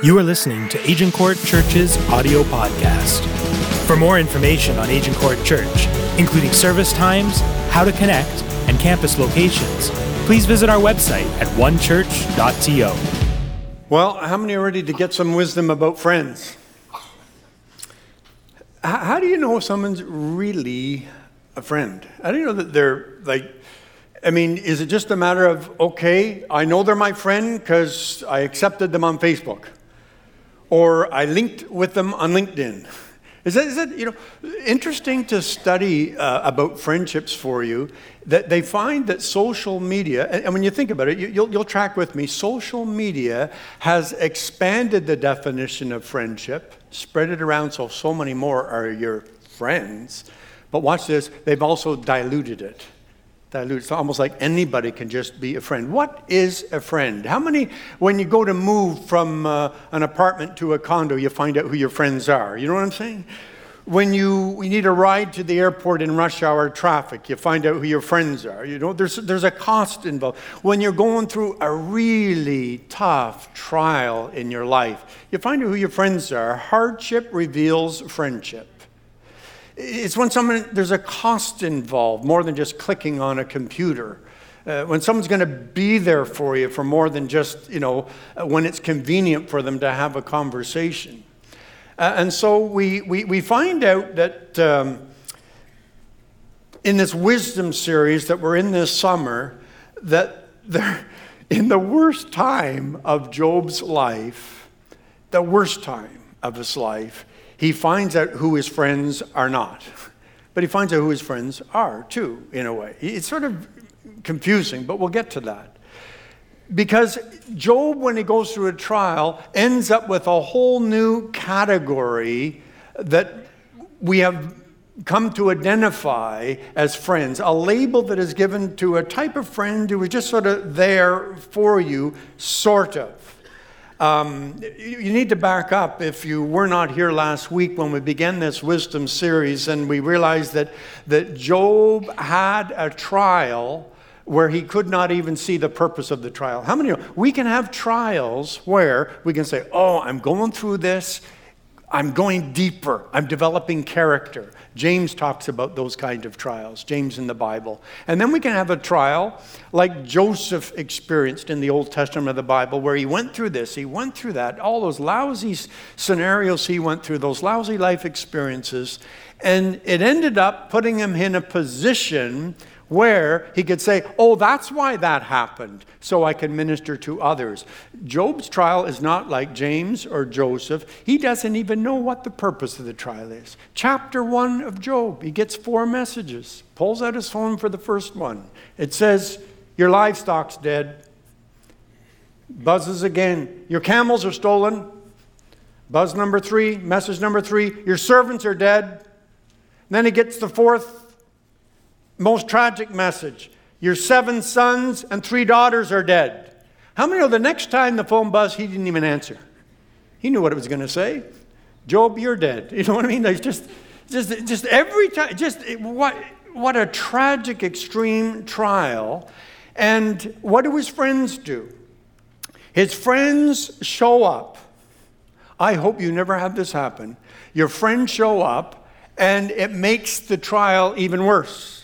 You are listening to Agincourt Church's audio podcast. For more information on Agincourt Church, including service times, how to connect, and campus locations, please visit our website at onechurch.to. Well, how many are ready to get some wisdom about friends? How do you know someone's really a friend? How do you know that they're like, I mean, is it just a matter of, okay, I know they're my friend because I accepted them on Facebook? Or I linked with them on LinkedIn. Is that, is that you know, interesting to study uh, about friendships for you? That they find that social media, and, when you think about it, you, you'll, you'll track with me, social media has expanded the definition of friendship, spread it around so so many more are your friends. But watch this, they've also diluted it It's almost like anybody can just be a friend. What is a friend? How many, when you go to move from uh, an apartment to a condo, you find out who your friends are? You know what I'm saying? When you, you need a ride to the airport in rush hour traffic, you find out who your friends are. You know, there's, there's a cost involved. When you're going through a really tough trial in your life, you find out who your friends are. Hardship reveals friendship. It's when someone, there's a cost involved more than just clicking on a computer. Uh, when someone's going to be there for you for more than just, you know, uh, when it's convenient for them to have a conversation. Uh, and so we, we, we find out that um, in this wisdom series that we're in this summer, that there, in the worst time of Job's life, the worst time of his life, he finds out who his friends are not. But he finds out who his friends are, too, in a way. It's sort of confusing, but we'll get to that. Because Job, when he goes through a trial, ends up with a whole new category that we have come to identify as friends, a label that is given to a type of friend who is just sort of there for you, sort of. Um, you need to back up if you were not here last week when we began this wisdom series and we realized that, that Job had a trial where he could not even see the purpose of the trial. How many? We can have trials where we can say, Oh, I'm going through this I'm going deeper. I'm developing character. James talks about those kind of trials, James in the Bible. And then we can have a trial like Joseph experienced in the Old Testament of the Bible, where he went through this, he went through that, all those lousy scenarios he went through, those lousy life experiences. And it ended up putting him in a position where he could say, Oh, that's why that happened, so I can minister to others. Job's trial is not like James or Joseph. He doesn't even know what the purpose of the trial is. Chapter one of Job, he gets four messages, pulls out his phone for the first one. It says, Your livestock's dead. Buzzes again, Your camels are stolen. Buzz number three, message number three, Your servants are dead. then he gets the fourth most tragic message your seven sons and three daughters are dead. How many know the next time the phone buzzed, he didn't even answer? He knew what it was going to say. Job, you're dead. You know what I mean? There's just, just, just every time, just what, what a tragic, extreme trial. And what do his friends do? His friends show up. I hope you never have this happen. Your friends show up, and it makes the trial even worse.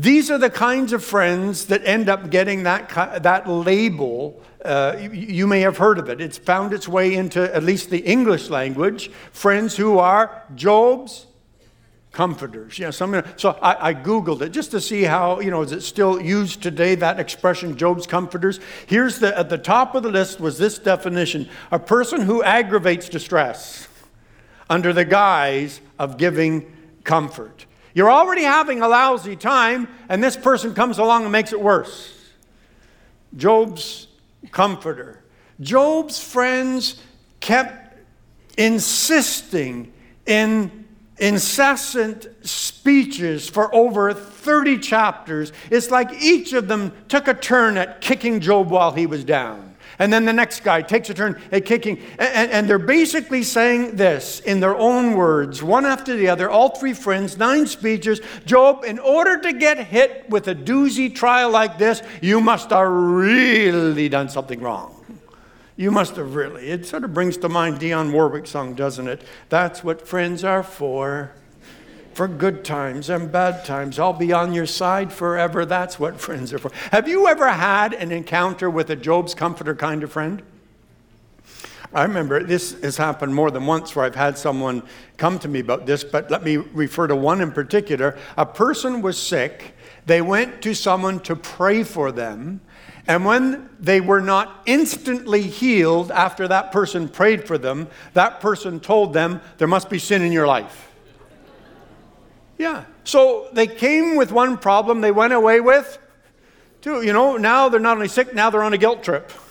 These are the kinds of friends that end up getting that, that label. Uh, you, you may have heard of it. It's found its way into at least the English language. Friends who are Job's comforters. Yeah, some, so I, I, Googled it just to see how, you know, is it still used today, that expression, Job's comforters? Here's the, at the top of the list was this definition a person who aggravates distress under the guise of giving comfort. You're already having a lousy time, and this person comes along and makes it worse. Job's comforter. Job's friends kept insisting in incessant speeches for over 30 chapters. It's like each of them took a turn at kicking Job while he was down. And then the next guy takes a turn at kicking. And, and, they're basically saying this in their own words, one after the other, all three friends, nine speeches. Job, in order to get hit with a doozy trial like this, you must have really done something wrong. You must have really. It sort of brings to mind Dionne Warwick's song, doesn't it? That's what friends are for. For good times and bad times. I'll be on your side forever. That's what friends are for. Have you ever had an encounter with a Job's comforter kind of friend? I remember this has happened more than once where I've had someone come to me about this, but let me refer to one in particular. A person was sick. They went to someone to pray for them. And when they were not instantly healed after that person prayed for them, that person told them, There must be sin in your life. Yeah. So they came with one problem, they went away with two. You know, now they're not only sick, now they're on a guilt trip.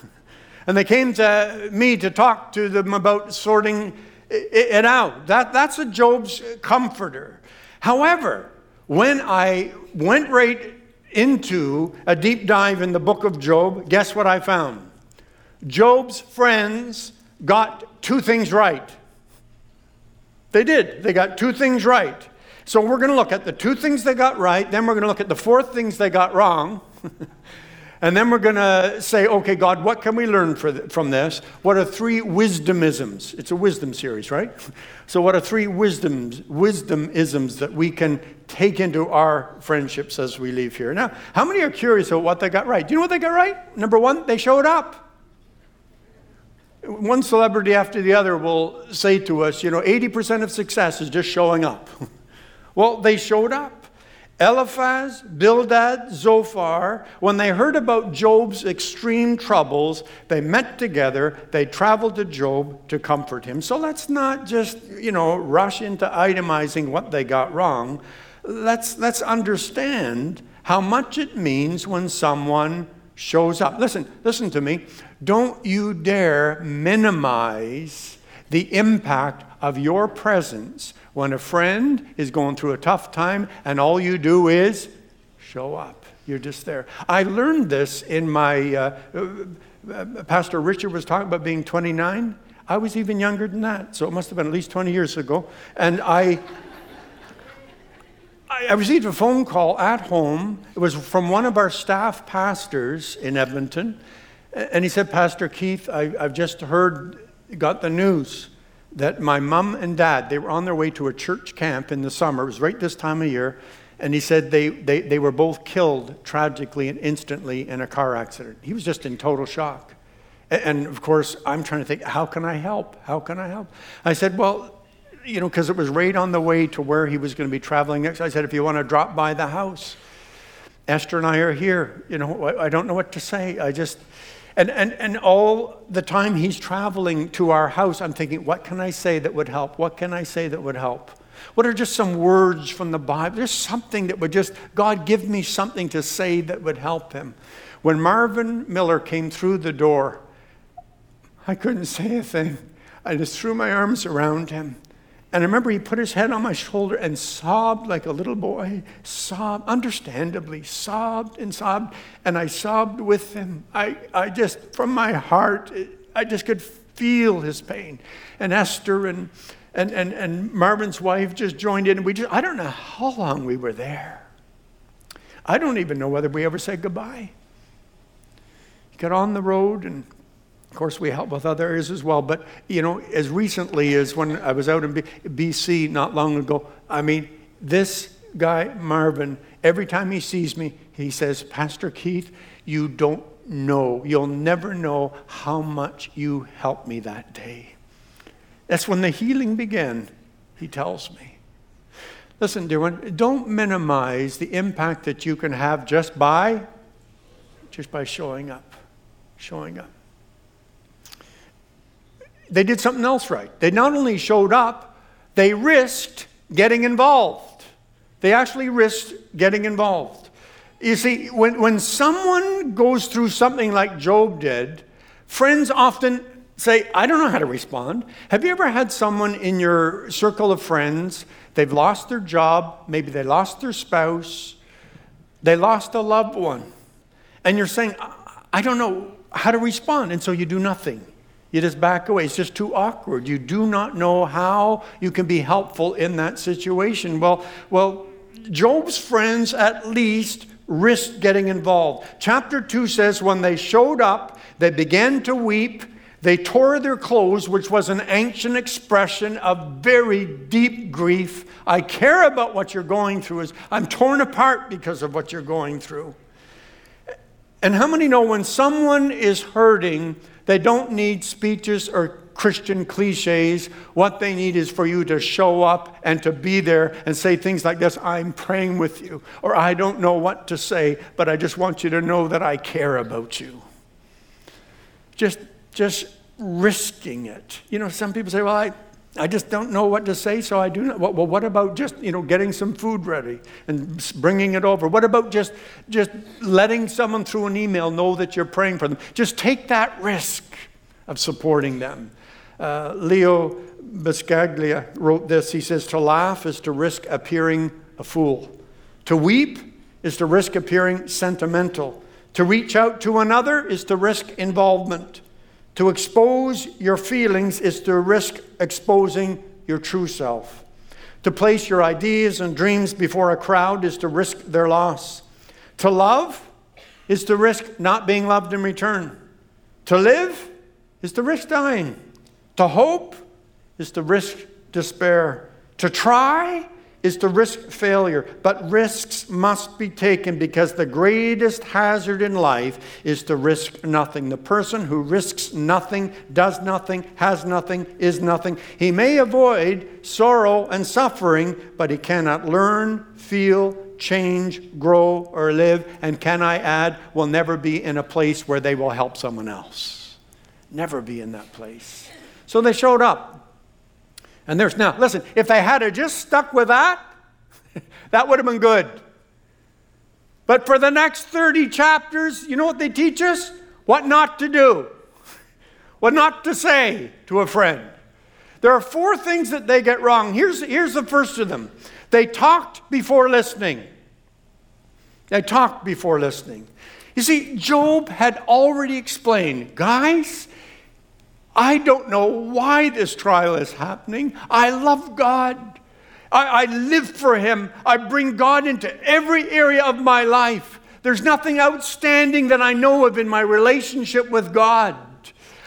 And they came to me to talk to them about sorting it out. That, that's a Job's comforter. However, when I went right into a deep dive in the book of Job, guess what I found? Job's friends got two things right. They did. They got two things right. So we're going to look at the two things they got right, then we're going to look at the four things they got wrong. and then we're going to say, okay, God, what can we learn from this? What are three wisdomisms? It's a wisdom series, right? So, what are three wisdoms, wisdomisms that we can take into our friendships as we leave here? Now, how many are curious about what they got right? Do you know what they got right? Number one, they showed up. One celebrity after the other will say to us, you know, 80% of success is just showing up. well, they showed up. Eliphaz, Bildad, Zophar, when they heard about Job's extreme troubles, they met together, they traveled to Job to comfort him. So let's not just, you know, rush into itemizing what they got wrong. Let's, let's understand how much it means when someone shows up. Listen, listen to me. Don't you dare minimize the impact of your presence when a friend is going through a tough time and all you do is show up. You're just there. I learned this in my, uh, uh, Pastor Richard was talking about being 29. I was even younger than that, so it must have been at least 20 years ago. And I, I received a phone call at home. It was from one of our staff pastors in Edmonton. And he said, Pastor Keith, I, have just heard, got the news that my mom and dad, they were on their way to a church camp in the summer. It was right this time of year. And he said they, they, they were both killed tragically and instantly in a car accident. He was just in total shock. And, of course, I'm trying to think, how can I help? How can I help? I said, well, you know, because it was right on the way to where he was going to be traveling next. I said, if you want to drop by the house, Esther and I are here. You know, I, I don't know what to say. I just, and, and, and all the time he's traveling to our house, I'm thinking, what can I say that would help? What can I say that would help? What are just some words from the Bible? There's something that would just, God, give me something to say that would help him. When Marvin Miller came through the door, I couldn't say a thing. I just threw my arms around him and I remember he put his head on my shoulder and sobbed like a little boy, sobbed, understandably, sobbed and sobbed. And I sobbed with him. I, I just, from my heart, I just could feel his pain. And Esther and, and, and, and Marvin's wife just joined in. And we just, I don't know how long we were there. I don't even know whether we ever said goodbye. Got on the road and of course, we help with other areas as well. But, you know, as recently as when I was out in BC not long ago, I mean, this guy, Marvin, every time he sees me, he says, Pastor Keith, you don't know, you'll never know how much you helped me that day. That's when the healing began, he tells me. Listen, dear one, don't minimize the impact that you can have just by just by showing up. Showing up they did something else right. They not only showed up, they risked getting involved. They actually risked getting involved. You see, when, when someone goes through something like Job did, friends often say, I don't know how to respond. Have you ever had someone in your circle of friends, they've lost their job, maybe they lost their spouse, they lost a loved one, and you're saying, I don't know how to respond, and so you do nothing. You just back away. It's just too awkward. You do not know how you can be helpful in that situation. Well, well, Job's friends at least risked getting involved. Chapter 2 says when they showed up, they began to weep. They tore their clothes, which was an ancient expression of very deep grief. I care about what you're going through. Is I'm torn apart because of what you're going through. And how many know when someone is hurting, they don't need speeches or Christian cliches. What they need is for you to show up and to be there and say things like this I'm praying with you, or I don't know what to say, but I just want you to know that I care about you. Just just risking it. You know, some people say, well, I, I just don't know what to say, so I do not. Well, what about just, you know, getting some food ready and bringing it over? What about just, just letting someone through an email know that you're praying for them? Just take that risk of supporting them. Uh, Leo Buscaglia wrote this. He says, To laugh is to risk appearing a fool. To weep is to risk appearing sentimental. To reach out to another is to risk involvement. To expose your feelings is to risk exposing your true self. To place your ideas and dreams before a crowd is to risk their loss. To love is to risk not being loved in return. To live is to risk dying. To hope is to risk despair. To try is to risk failure, but risks must be taken because the greatest hazard in life is to risk nothing. The person who risks nothing, does nothing, has nothing, is nothing. He may avoid sorrow and suffering, but he cannot learn, feel, change, grow, or live, and can I add, will never be in a place where they will help someone else. Never be in that place. So they showed up. And there's now, listen, if they had just stuck with that, that would have been good. But for the next 30 chapters, you know what they teach us? What not to do, what not to say to a friend. There are four things that they get wrong. Here's, here's the first of them they talked before listening. They talked before listening. You see, Job had already explained, guys, I don't know why this trial is happening. I love God. I, I live for Him. I bring God into every area of my life. There's nothing outstanding that I know of in my relationship with God.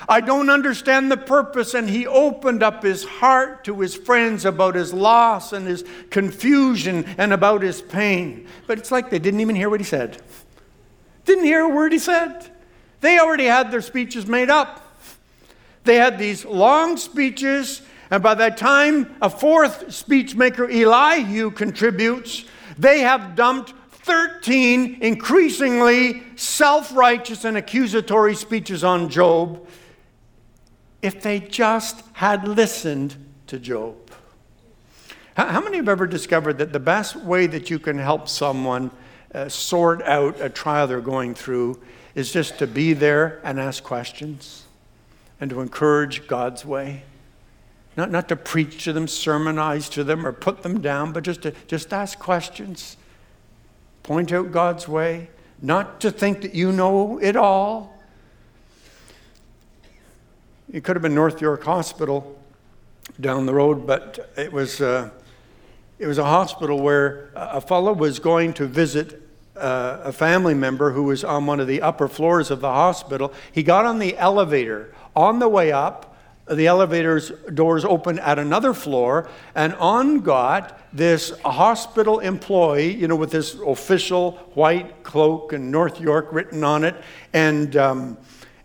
I don't understand the purpose. And he opened up his heart to his friends about his loss and his confusion and about his pain. But it's like they didn't even hear what he said. Didn't hear a word he said. They already had their speeches made up. They had these long speeches, and by the time a fourth speechmaker, Elihu, contributes, they have dumped 13 increasingly self righteous and accusatory speeches on Job if they just had listened to Job. How many have ever discovered that the best way that you can help someone uh, sort out a trial they're going through is just to be there and ask questions? And to encourage God's way. Not, not to preach to them, sermonize to them, or put them down, but just to just ask questions, point out God's way, not to think that you know it all. It could have been North York Hospital down the road, but it was, uh, it was a hospital where a fellow was going to visit uh, a family member who was on one of the upper floors of the hospital. He got on the elevator on the way up, the elevator's doors opened at another floor, and on got this hospital employee, you know, with this official white cloak and North York written on it, and um,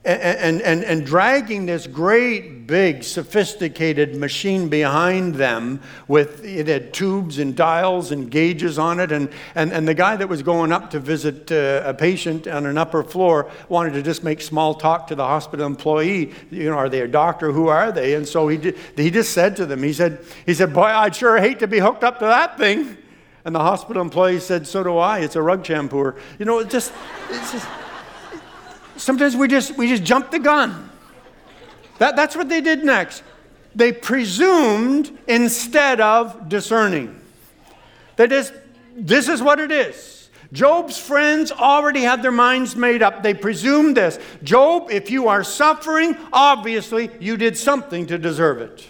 and, and, and dragging this great, big, sophisticated machine behind them with it had tubes and dials and gauges on it. And, and, and the guy that was going up to visit uh, a patient on an upper floor wanted to just make small talk to the hospital employee. You know, are they a doctor? Who are they? And so he, did, he just said to them, he said, he said, Boy, I'd sure hate to be hooked up to that thing. And the hospital employee said, So do I. It's a rug shampooer. You know, it just, it's just sometimes we just, we just jump the gun. That, that's what they did next. They presumed instead of discerning. That is, this is what it is. Job's friends already had their minds made up. They presumed this. Job, if you are suffering, obviously you did something to deserve it.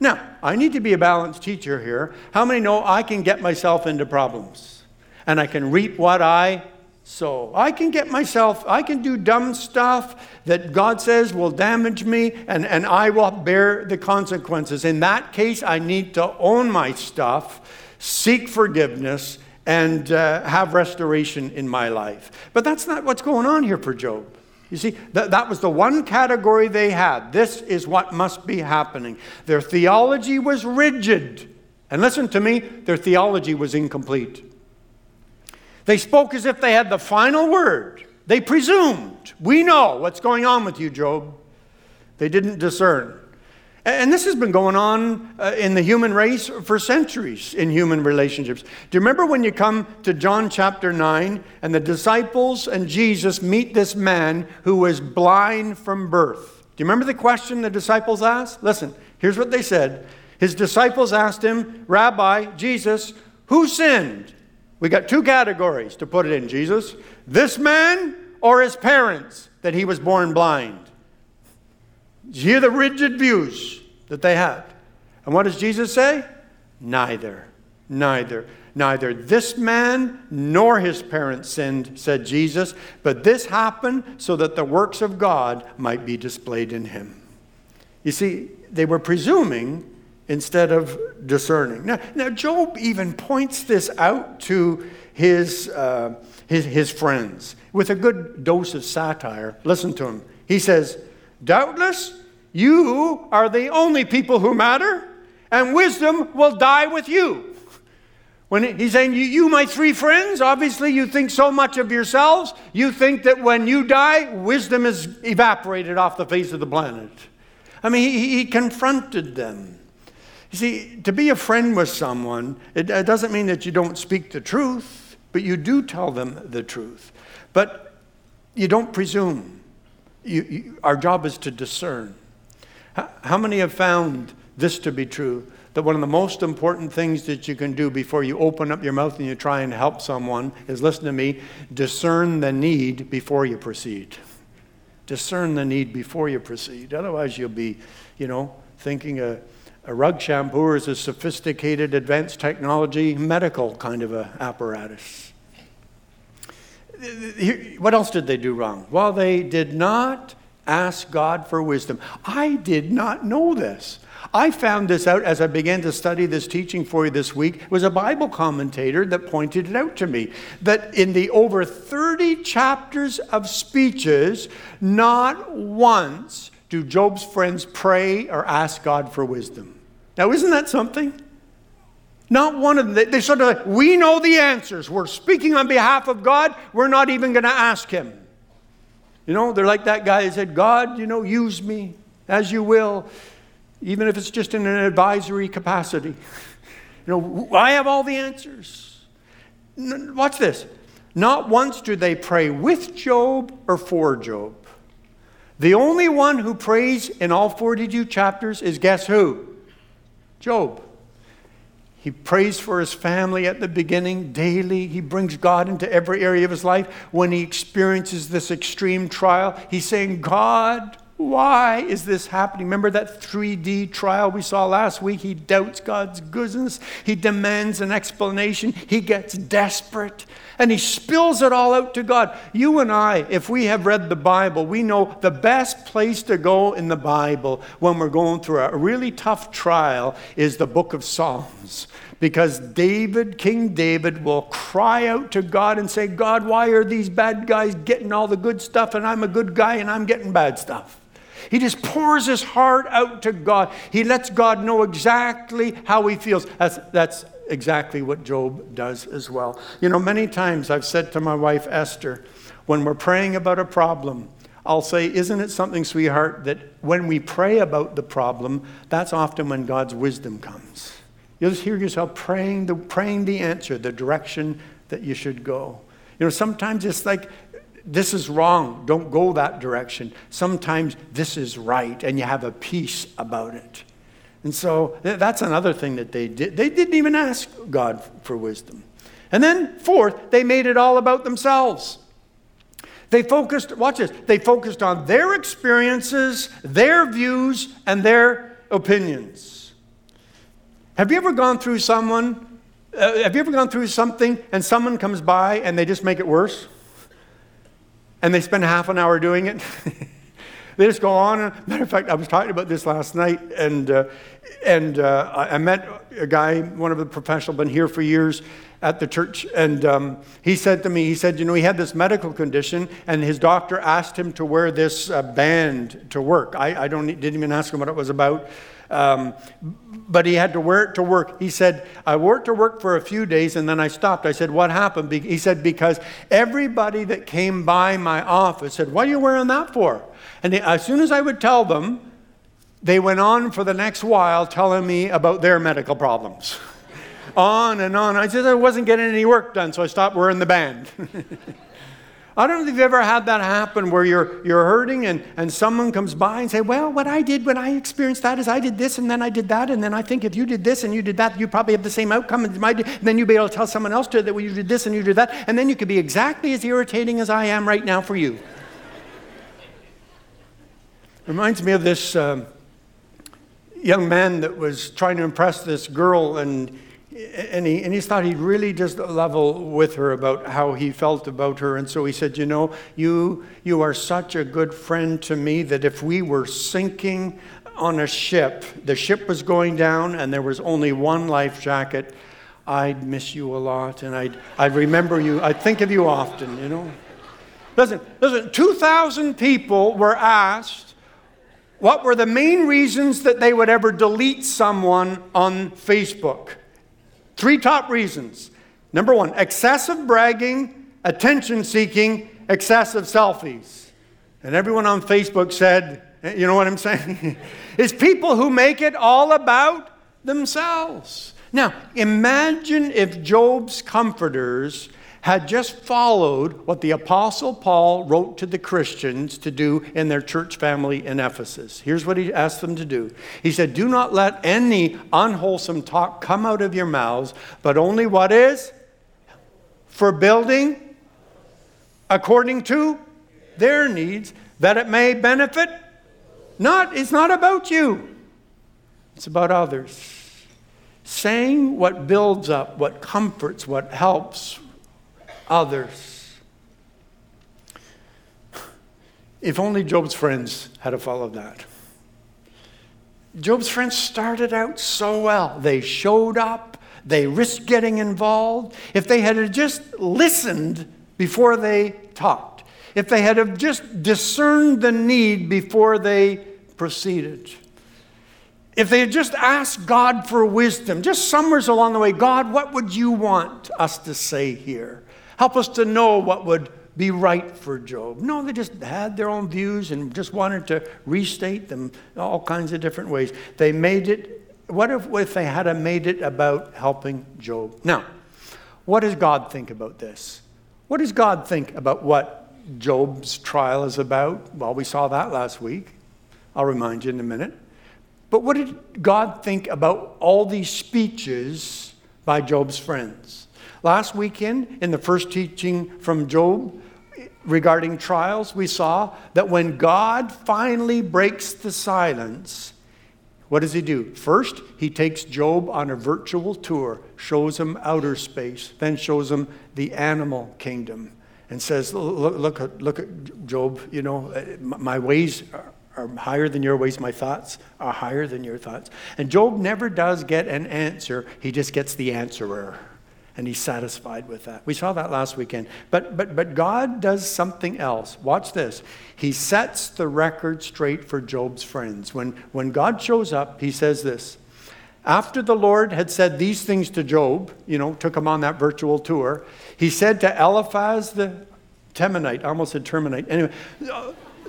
Now, I need to be a balanced teacher here. How many know I can get myself into problems? And I can reap what I sow. I can get myself, I can do dumb stuff that God says will damage me, and, and I will bear the consequences. In that case, I need to own my stuff, seek forgiveness, and uh, have restoration in my life. But that's not what's going on here for Job. You see, that, that was the one category they had. This is what must be happening. Their theology was rigid. And listen to me, their theology was incomplete. They spoke as if they had the final word. They presumed, we know what's going on with you, Job. They didn't discern. And this has been going on uh, in the human race for centuries in human relationships. Do you remember when you come to John chapter 9 and the disciples and Jesus meet this man who was blind from birth? Do you remember the question the disciples asked? Listen, here's what they said. His disciples asked him, Rabbi, Jesus, who sinned? We got two categories to put it in, Jesus. This man or his parents that he was born blind. Hear the rigid views that they had. And what does Jesus say? Neither. Neither. Neither this man nor his parents sinned, said Jesus, but this happened so that the works of God might be displayed in him. You see, they were presuming instead of discerning. Now, now Job even points this out to his, uh, his, his friends with a good dose of satire. Listen to him. He says, Doubtless, you are the only people who matter, and wisdom will die with you. When he's saying, you, you, my three friends, obviously you think so much of yourselves, you think that when you die, wisdom is evaporated off the face of the planet. I mean, he, he confronted them. You see, to be a friend with someone, it, doesn't mean that you don't speak the truth, but you do tell them the truth. But you don't presume. You, you, our job is to discern. How, how many have found this to be true? That one of the most important things that you can do before you open up your mouth and you try and help someone is listen to me, discern the need before you proceed. Discern the need before you proceed. Otherwise, you'll be, you know, thinking a a rug shampooer is a sophisticated, advanced technology, medical kind of a apparatus. What else did they do wrong? Well, they did not ask God for wisdom. I did not know this. I found this out as I began to study this teaching for you this week. It was a Bible commentator that pointed it out to me that in the over 30 chapters of speeches, not once do Job's friends pray or ask God for wisdom. Now, isn't that something? Not one of them. They, sort of we know the answers. We're speaking on behalf of God. We're not even going to ask Him. You know, they're like that guy who said, God, you know, use me as you will, even if it's just in an advisory capacity. You know, I have all the answers. Watch this. Not once do they pray with Job or for Job. The only one who prays in all 42 chapters is guess who? Job. He prays for his family at the beginning daily. He brings God into every area of his life. When he experiences this extreme trial, he's saying, God, why is this happening? Remember that 3D trial we saw last week? He doubts God's goodness. He demands an explanation. He gets desperate and he spills it all out to God. You and I, if we have read the Bible, we know the best place to go in the Bible when we're going through a really tough trial is the book of Psalms. Because David, King David, will cry out to God and say, God, why are these bad guys getting all the good stuff and I'm a good guy and I'm getting bad stuff? He just pours his heart out to God. He lets God know exactly how he feels. That's, that's exactly what Job does as well. You know, many times I've said to my wife Esther, when we're praying about a problem, I'll say, Isn't it something, sweetheart, that when we pray about the problem, that's often when God's wisdom comes? You'll just hear yourself praying the, praying the answer, the direction that you should go. You know, sometimes it's like, this is wrong, don't go that direction. Sometimes this is right, and you have a peace about it. And so that's another thing that they did. They didn't even ask God for wisdom. And then, fourth, they made it all about themselves. They focused, watch this, they focused on their experiences, their views, and their opinions. Have you ever gone through someone, uh, have you ever gone through something and someone comes by and they just make it worse? And they spend half an hour doing it. they just go on. Matter of fact, I was talking about this last night, and, uh, and uh, I met a guy, one of the professional, been here for years at the church, and um, he said to me, he said, you know, he had this medical condition, and his doctor asked him to wear this uh, band to work. I, I don't, didn't even ask him what it was about. Um, but he had to wear it to work. He said, I wore it to work for a few days and then I stopped. I said, What happened? He said, Because everybody that came by my office said, What are you wearing that for? And as soon as I would tell them, they went on for the next while telling me about their medical problems. on and on. I said I wasn't getting any work done, so I stopped wearing the band. I don't know if you've ever had that happen where you're, you're hurting and, and someone comes by and say, well, what I did when I experienced that is I did this and then I did that. And then I think if you did this and you did that, you probably have the same outcome as my, and then you'd be able to tell someone else to that well, you did this and you did that. And then you could be exactly as irritating as I am right now for you. Reminds me of this um, young man that was trying to impress this girl and and he, and he thought he'd really just level with her about how he felt about her. And so he said, You know, you, you are such a good friend to me that if we were sinking on a ship, the ship was going down, and there was only one life jacket, I'd miss you a lot. And I'd, I'd remember you, I'd think of you often, you know. Listen, listen, 2,000 people were asked what were the main reasons that they would ever delete someone on Facebook. Three top reasons. Number one, excessive bragging, attention seeking, excessive selfies. And everyone on Facebook said, eh, you know what I'm saying? it's people who make it all about themselves. Now, imagine if Job's comforters had just followed what the Apostle Paul wrote to the Christians to do in their church family in Ephesus. Here's what he asked them to do He said, Do not let any unwholesome talk come out of your mouths, but only what is for building according to their needs, that it may benefit. Not, it's not about you, it's about others. Saying what builds up, what comforts, what helps, others. If only Job's friends had followed that. Job's friends started out so well. They showed up, they risked getting involved. If they had just listened before they talked, if they had just discerned the need before they proceeded, if they had just asked God for wisdom, just somewhere along the way, God, what would you want us to say here? Help us to know what would be right for Job. No, they just had their own views and just wanted to restate them all kinds of different ways. They made it, what if, if they had made it about helping Job? Now, what does God think about this? What does God think about what Job's trial is about? Well, we saw that last week. I'll remind you in a minute. But what did God think about all these speeches by Job's friends? Last weekend, in the first teaching from Job regarding trials, we saw that when God finally breaks the silence, what does he do? First, he takes Job on a virtual tour, shows him outer space, then shows him the animal kingdom, and says, Look, look, at, look at Job, you know, uh, my ways are, are higher than your ways, my thoughts are higher than your thoughts. And Job never does get an answer, he just gets the answerer and he's satisfied with that. We saw that last weekend. But, but, but God does something else. Watch this. He sets the record straight for Job's friends. When, when God shows up, he says this. After the Lord had said these things to Job, you know, took him on that virtual tour, he said to Eliphaz the Temanite, I almost said Terminite. Anyway,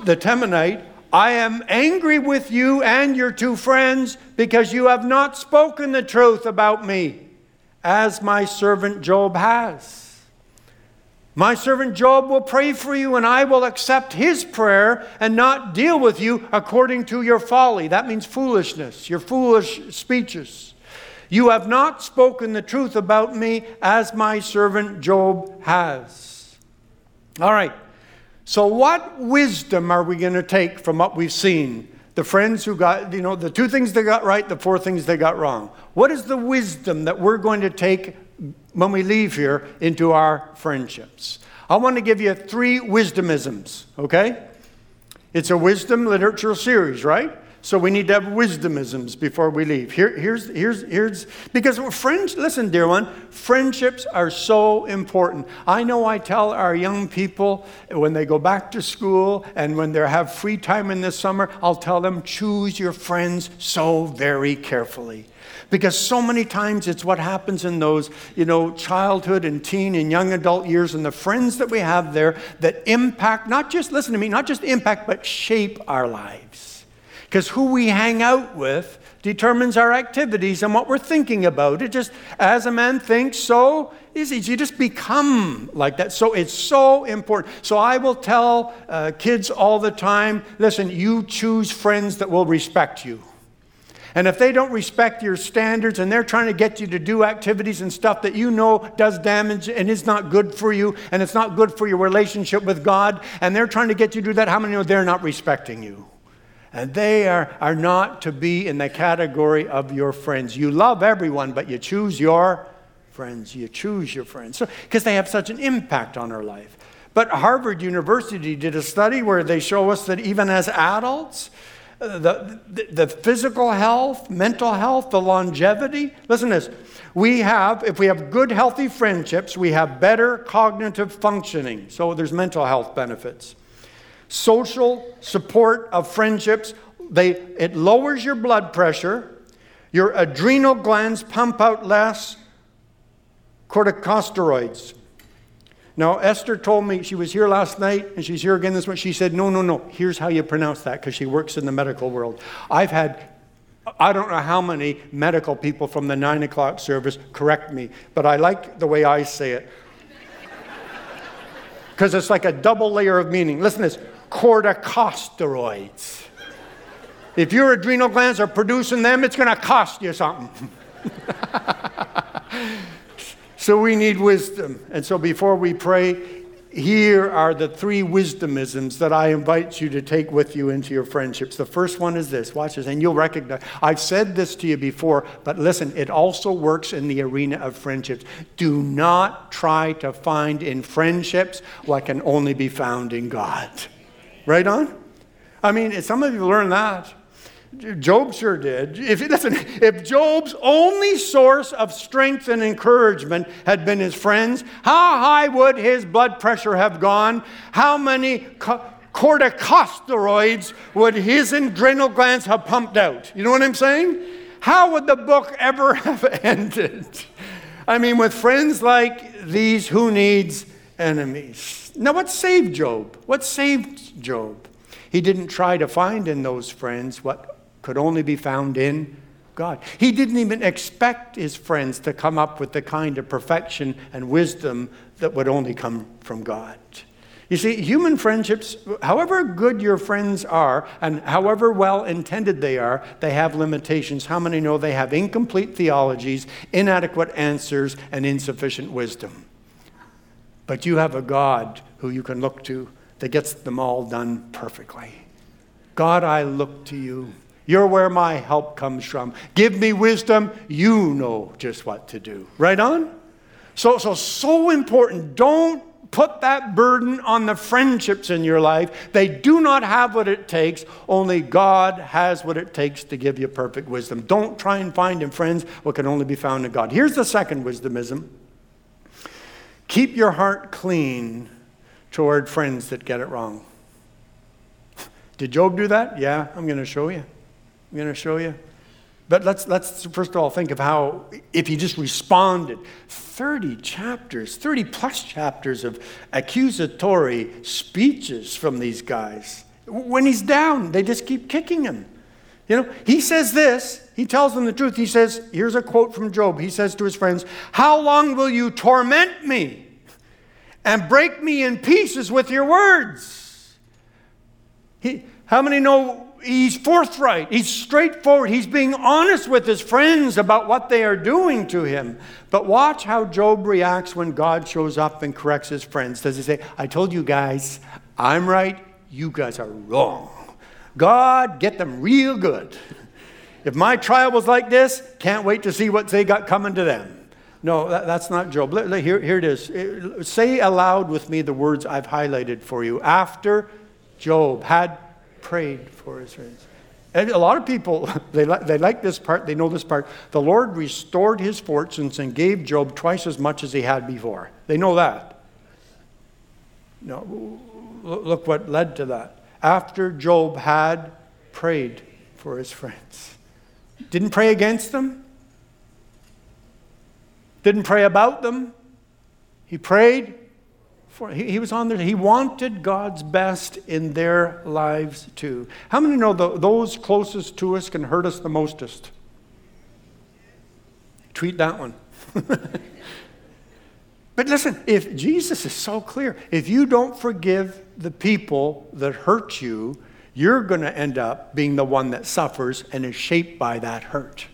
the Temanite, I am angry with you and your two friends because you have not spoken the truth about me as my servant Job has. My servant Job will pray for you, and I will accept his prayer and not deal with you according to your folly. That means foolishness, your foolish speeches. You have not spoken the truth about me as my servant Job has. All right. So, what wisdom are we going to take from what we've seen the friends who got, you know, the two things they got right, the four things they got wrong. What is the wisdom that we're going to take when we leave here into our friendships? I want to give you three wisdomisms, okay? It's a wisdom literature series, right? So we need to have wisdomisms before we leave. Here, here's, here's, here's, because friends, listen, dear one, friendships are so important. I know I tell our young people when they go back to school and when they have free time in the summer, I'll tell them choose your friends so very carefully. Because so many times it's what happens in those, you know, childhood and teen and young adult years and the friends that we have there that impact, not just, listen to me, not just impact, but shape our lives. Because who we hang out with determines our activities and what we're thinking about. It just, as a man thinks, so is he. You just become like that. So it's so important. So I will tell uh, kids all the time listen, you choose friends that will respect you. And if they don't respect your standards and they're trying to get you to do activities and stuff that you know does damage and is not good for you and it's not good for your relationship with God, and they're trying to get you to do that, how many know they're not respecting you? And they are, are not to be in the category of your friends. You love everyone, but you choose your friends. You choose your friends. Because so, they have such an impact on our life. But Harvard University did a study where they show us that even as adults, uh, the, the, the physical health, mental health, the longevity. Listen to this. We have, if we have good, healthy friendships, we have better cognitive functioning. So there's mental health benefits. Social support of friendships, they, it lowers your blood pressure. Your adrenal glands pump out less corticosteroids. Now, Esther told me she was here last night and she's here again this morning. She said, No, no, no. Here's how you pronounce that because she works in the medical world. I've had, I don't know how many medical people from the nine o'clock service correct me, but I like the way I say it because it's like a double layer of meaning. Listen to this corticosteroids. If your adrenal glands are producing them, it's going to cost you something. So we need wisdom. And so before we pray, here are the three wisdomisms that I invite you to take with you into your friendships. The first one is this watch this, and you'll recognize. I've said this to you before, but listen, it also works in the arena of friendships. Do not try to find in friendships what can only be found in God. Right on? I mean, some of you learned that. Job sure did. If, listen, if Job's only source of strength and encouragement had been his friends, how high would his blood pressure have gone? How many co- corticosteroids would his adrenal glands have pumped out? You know what I'm saying? How would the book ever have ended? I mean, with friends like these, who needs enemies? Now, what saved Job? What saved Job? He didn't try to find in those friends what could only be found in God. He didn't even expect his friends to come up with the kind of perfection and wisdom that would only come from God. You see, human friendships, however good your friends are and however well intended they are, they have limitations. How many know they have incomplete theologies, inadequate answers, and insufficient wisdom? But you have a God who you can look to that gets them all done perfectly. God, I look to you. You're where my help comes from. Give me wisdom. You know just what to do. Right on? So, so, so important. Don't put that burden on the friendships in your life. They do not have what it takes. Only God has what it takes to give you perfect wisdom. Don't try and find in friends what can only be found in God. Here's the second wisdomism keep your heart clean toward friends that get it wrong. Did Job do that? Yeah, I'm going to show you. I'm going to show you. But let's, let's first of all think of how, if he just responded, 30 chapters, 30 plus chapters of accusatory speeches from these guys. When he's down, they just keep kicking him. You know, he says this, he tells them the truth. He says, here's a quote from Job. He says to his friends, How long will you torment me and break me in pieces with your words? He, how many know he's forthright, he's straightforward, he's being honest with his friends about what they are doing to him. But watch how Job reacts when God shows up and corrects his friends. Does he say, I told you guys, I'm right, you guys are wrong? God, get them real good. If my trial was like this, can't wait to see what they got coming to them. No, that, that's not Job. Here, here it is. Eh, say aloud with me the words I've highlighted for you. After Job had prayed for his friends. And a lot of people, they, li- they like this part, they know this part. The Lord restored his fortunes and gave Job twice as much as he had before. They know that. No, look what led to that. After Job had prayed for his friends, didn't pray against them, didn't pray about them. He prayed for he, he was on there. He wanted God's best in their lives too. How many know the, those closest to us can hurt us the mostest? Tweet that one. but listen, if Jesus is so clear, if you don't forgive the people that hurt you, you're going to end up being the one that suffers and is shaped by that hurt.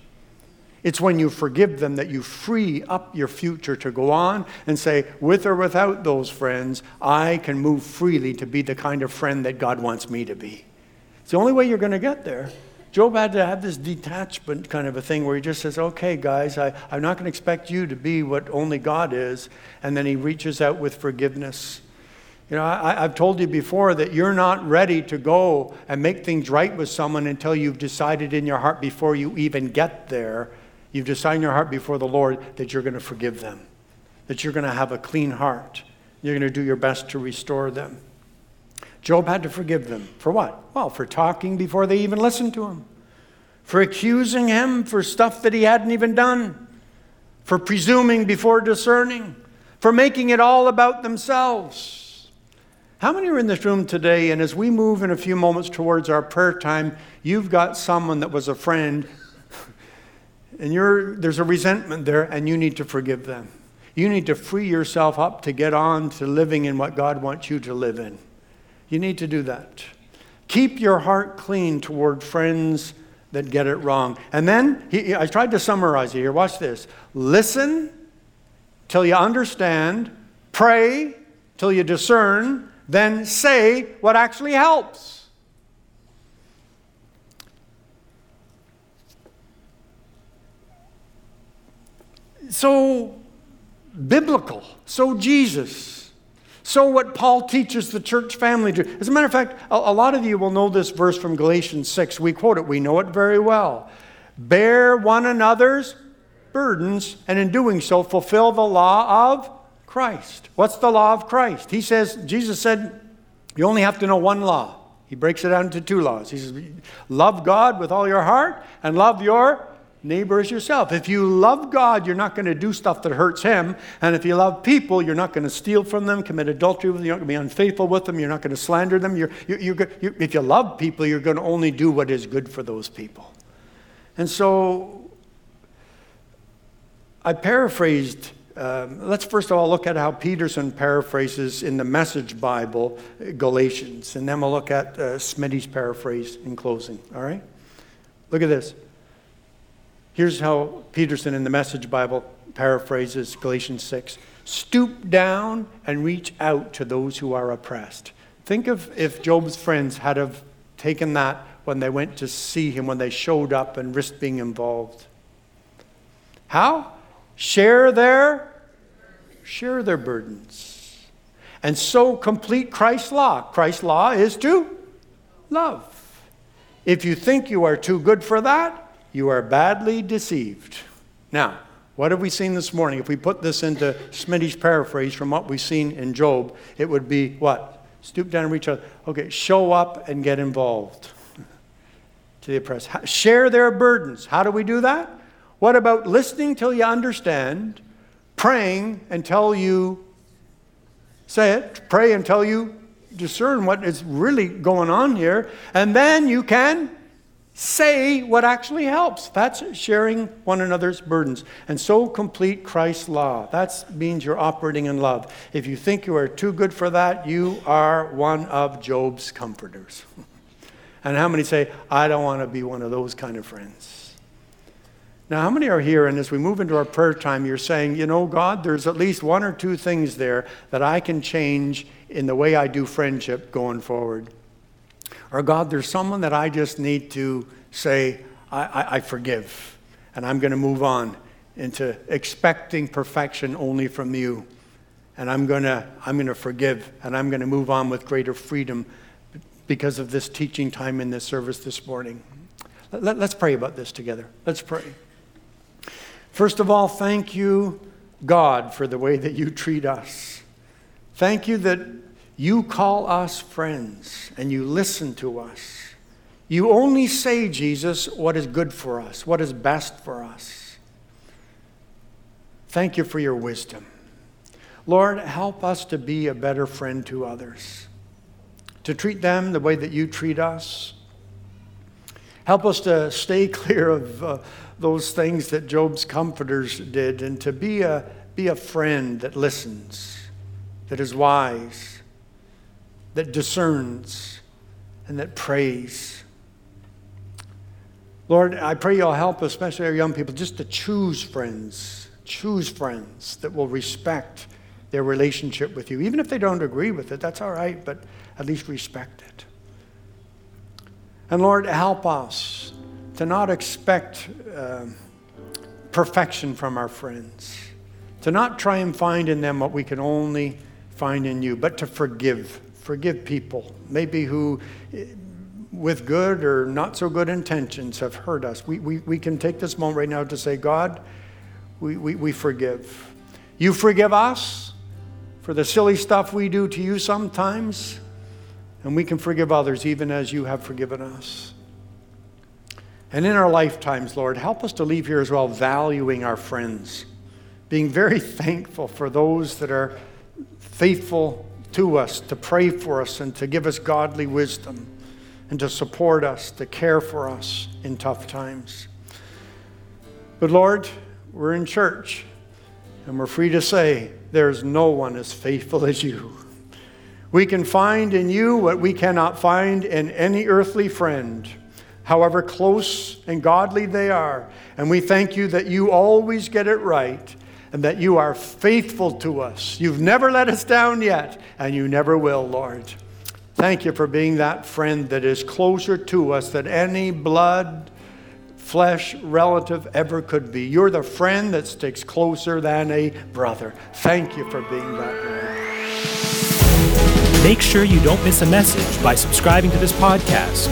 It's when you forgive them that you free up your future to go on and say, with or without those friends, I can move freely to be the kind of friend that God wants me to be. It's the only way you're going to get there. Job had to have this detachment kind of a thing where he just says, okay, guys, I, I'm not going to expect you to be what only God is. And then he reaches out with forgiveness. You know, I, have told you before that you're not ready to go and make things right with someone until you've decided in your heart before you even get there You've decided in your heart before the Lord that you're going to forgive them, that you're going to have a clean heart. You're going to do your best to restore them. Job had to forgive them. For what? Well, for talking before they even listened to him, for accusing him for stuff that he hadn't even done, for presuming before discerning, for making it all about themselves. How many are in this room today? And as we move in a few moments towards our prayer time, you've got someone that was a friend and there's a resentment there, and you need to forgive them. You need to free yourself up to get on to living in what God wants you to live in. You need to do that. Keep your heart clean toward friends that get it wrong. And then, he, I tried to summarize it here. Watch this. Listen till you understand, pray till you discern, then say what actually helps. So biblical, so Jesus, so what Paul teaches the church family to. As a matter of fact, a, a lot of you will know this verse from Galatians 6. We quote it, we know it very well. Bear one another's burdens, and in doing so, fulfill the law of Christ. What's the law of Christ? He says, Jesus said, you only have to know one law. He breaks it down into two laws. He says, love God with all your heart and love your neighbor as yourself. If you love God, you're not going to do stuff that hurts Him. And if you love people, you're not going to steal from them, commit adultery with them, you're not going to be unfaithful with them, you're not going to slander them. You're, you're, you're, you're, if you love people, you're going to only do what is good for those people. And so I paraphrased. Um, let's first of all look at how Peterson paraphrases in the Message Bible Galatians, and then we'll look at uh, Smitty's paraphrase in closing. All right? Look at this. Here's how Peterson in the Message Bible paraphrases Galatians 6 Stoop down and reach out to those who are oppressed. Think of if Job's friends had have taken that when they went to see him, when they showed up and risked being involved. How? Share their share their burdens. And so complete Christ's law. Christ's law is to love. If you think you are too good for that, you are badly deceived. Now, what have we seen this morning? If we put this into Smitty's paraphrase from what we've seen in Job, it would be what? Stoop down and reach out. Okay, show up and get involved to the oppressed. Share their burdens. How do we do that? What about listening till you understand, praying until you say it, pray until you discern what is really going on here, and then you can say what actually helps. That's sharing one another's burdens. And so complete Christ's law. That means you're operating in love. If you think you are too good for that, you are one of Job's comforters. and how many say, I don't want to be one of those kind of friends? Now, how many are here, and as we move into our prayer time, you're saying, you know, God, there's at least one or two things there that I can change in the way I do friendship going forward? Or, God, there's someone that I just need to say, I, I, I forgive, and I'm going to move on into expecting perfection only from you. And I'm going to I'm going to forgive and I'm going to move on with greater freedom because of this teaching time in this service this morning. Let, us pray about this together. Let's pray. First of all, thank you, God, for the way that you treat us. Thank you that you call us friends and you listen to us. You only say, Jesus, what is good for us, what is best for us. Thank you for your wisdom. Lord, help us to be a better friend to others, to treat them the way that you treat us. Help us to stay clear of uh, those things that Job's comforters did and to be a, be a friend that listens, that is wise, that discerns, and that prays. Lord, I pray you'll help, especially our young people, just to choose friends, choose friends that will respect their relationship with you. Even if they don't agree with it, that's all right, but at least respect it. And Lord, help us to not expect uh, perfection from our friends, to not try and find in them what we can only find in you, but to forgive. Forgive people, maybe who eh, with good or not so good intentions have hurt us. We, we, we can take this moment right now to say, God, we, we, we forgive. You forgive us for the silly stuff we do to you sometimes, and we can forgive others even as you have forgiven us. And in our lifetimes, Lord, help us to leave here as well valuing our friends, being very thankful for those that are faithful to us, to pray for us, and to give us godly wisdom and to support us, to care for us in tough times. But Lord, we're in church and we're free to say, there's no one as faithful as you. We can find in you what we cannot find in any earthly friend, however close and godly they are. And we thank you that you always get it right and that you are faithful to us. You've never let us down yet, and you never will, Lord. Thank you for being that friend that is closer to us than any blood, flesh relative ever could be. You're the friend that sticks closer than a brother. Thank you for being that Lord. Make sure you don't miss a message by subscribing to this podcast.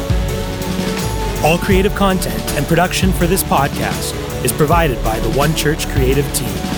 All creative content and production for this podcast is provided by the One Church creative team.